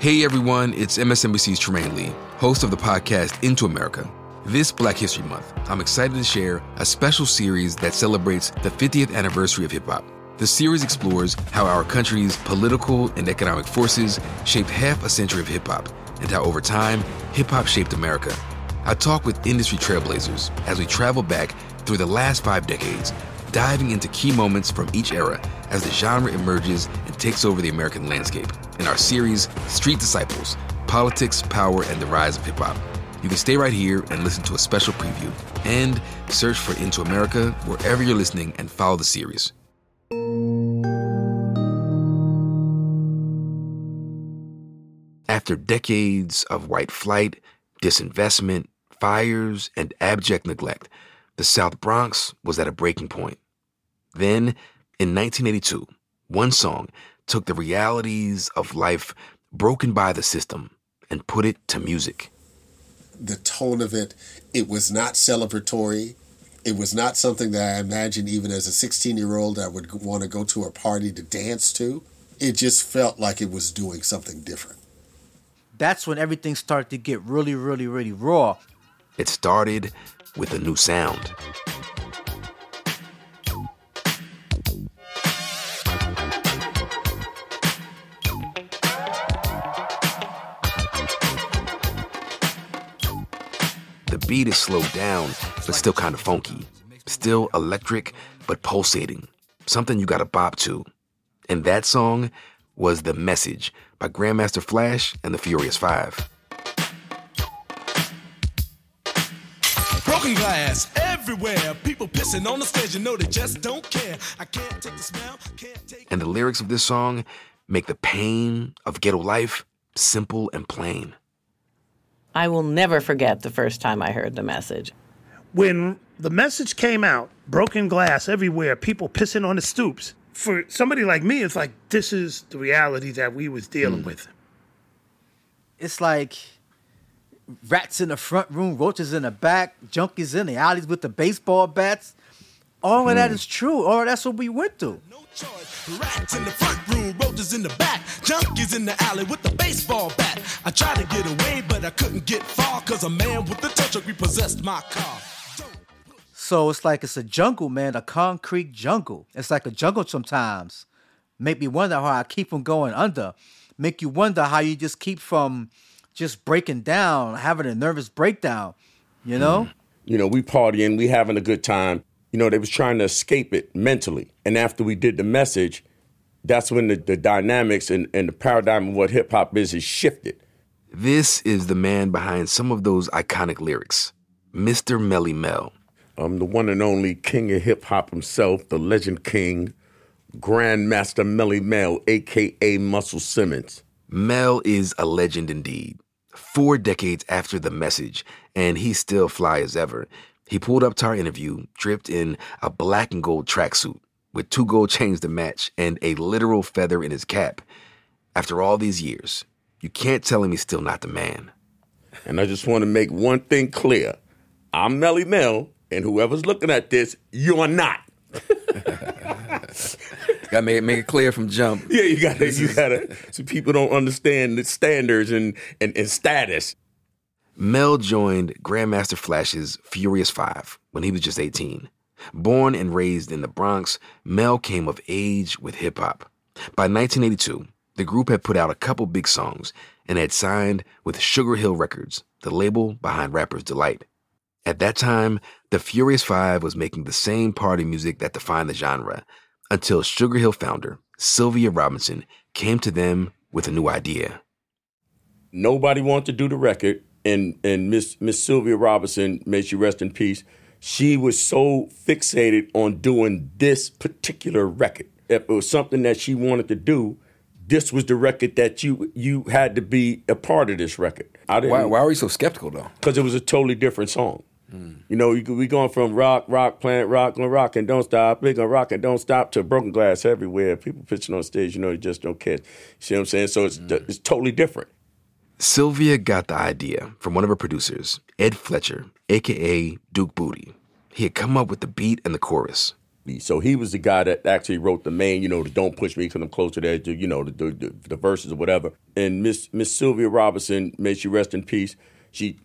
Hey everyone, it's MSNBC's Trymaine Lee, host of the podcast Into America. This Black History Month, I'm excited to share a special series that celebrates the 50th anniversary of hip hop. The series explores how our country's political and economic forces shaped half a century of hip hop, and how over time, hip hop shaped America. I talk with industry trailblazers as we travel back through the last five decades, diving into key moments from each era as the genre emerges and takes over the American landscape in our series, Street Disciples Politics, Power, and the Rise of Hip Hop. You can stay right here and listen to a special preview, and search for Into America wherever you're listening and follow the series. After decades of white flight, disinvestment, fires, and abject neglect, the South Bronx was at a breaking point. Then, in 1982, one song took the realities of life broken by the system and put it to music. The tone of it, it was not celebratory. It was not something that I imagined even as a 16 year old I would want to go to a party to dance to. It just felt like it was doing something different. That's when everything started to get really, really, really raw. It started with a new sound. The beat is slowed down, but still kind of funky. Still electric, but pulsating. Something you gotta bop to. And that song was The Message by Grandmaster Flash and the Furious Five. Broken glass everywhere. People pissing on the stage, you know they just don't care. I can't take the smell, can't take And the lyrics of this song make the pain of ghetto life simple and plain. I will never forget the first time I heard the message. when the message came out, broken glass everywhere, people pissing on the stoops. For somebody like me, it's like this is the reality that we was dealing hmm. with. It's like rats in the front room, roaches in the back, junkies in the alleys with the baseball bats. All of that hmm. is true. All that's what we went through. no choice. Rats in the front room, roaches in the back, junkies in the alley with the baseball bat. I tried to get away, but I couldn't get far, cause a man with a tow truck repossessed my car. So it's like it's a jungle, man, a concrete jungle. It's like a jungle sometimes. Make me wonder how I keep from going under. Make you wonder how you just keep from just breaking down, having a nervous breakdown. You know? Hmm. you know, we partying, we having a good time. You know, they was trying to escape it mentally. And after we did the message, that's when the, the dynamics and, and the paradigm of what hip hop is is shifted. This is the man behind some of those iconic lyrics, Mr. Melle Mel. I'm the one and only king of hip hop himself, the legend king, Grandmaster Melle Mel, aka Muscle Simmons. Mel is a legend indeed. Four decades after the message, and he's still fly as ever. He pulled up to our interview, dripped in a black and gold tracksuit with two gold chains to match and a literal feather in his cap. After all these years, you can't tell him he's still not the man. And I just want to make one thing clear. I'm Melle Mel, and whoever's looking at this, you're not. Gotta make it, make it clear from jump. Yeah, you gotta, you gotta, so people don't understand the standards and, and, and status. Mel joined Grandmaster Flash's Furious Five when he was just 18. Born and raised in the Bronx, Mel came of age with hip hop. By 1982, the group had put out a couple big songs and had signed with Sugar Hill Records, the label behind Rapper's Delight. At that time, the Furious Five was making the same party music that defined the genre until Sugar Hill founder Sylvia Robinson came to them with a new idea. Nobody wanted to do the record, and and Miss Miss Sylvia Robinson, may she rest in peace. She was so fixated on doing this particular record. If it was something that she wanted to do, this was the record that you you had to be a part of this record. I didn't Why, why are we so skeptical though? because it was a totally different song. Hmm. You know, we going from rock, rock, planet rock, gonna rock and don't stop, we gonna rock and don't stop to broken glass everywhere. People pitching on stage, you know, they just don't care. You see what I'm saying? So it's hmm. it's totally different. Sylvia got the idea from one of her producers, Ed Fletcher, aka Duke Bootee. He had come up with the beat and the chorus. So he was the guy that actually wrote the main, you know, the "Don't Push Me" because I'm close to that, you know, the, the, the verses or whatever. And Miss Miss Sylvia Robinson, may she rest in peace. She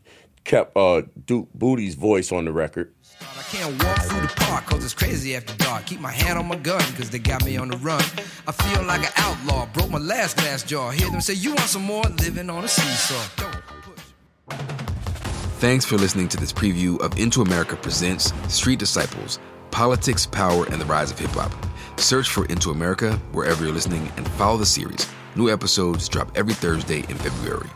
kept uh, Duke Bootee's voice on the record. I can't walk through the park cause it's crazy after dark. Keep my hand on my gun cause they got me on the run. I feel like an outlaw, broke my last glass jaw. Hear them say, You want some more? Living on a seesaw. Don't push. Thanks for listening to this preview of Into America Presents Street Disciples Politics, Power, and the Rise of Hip Hop. Search for Into America wherever you're listening and follow the series. New episodes drop every Thursday in February.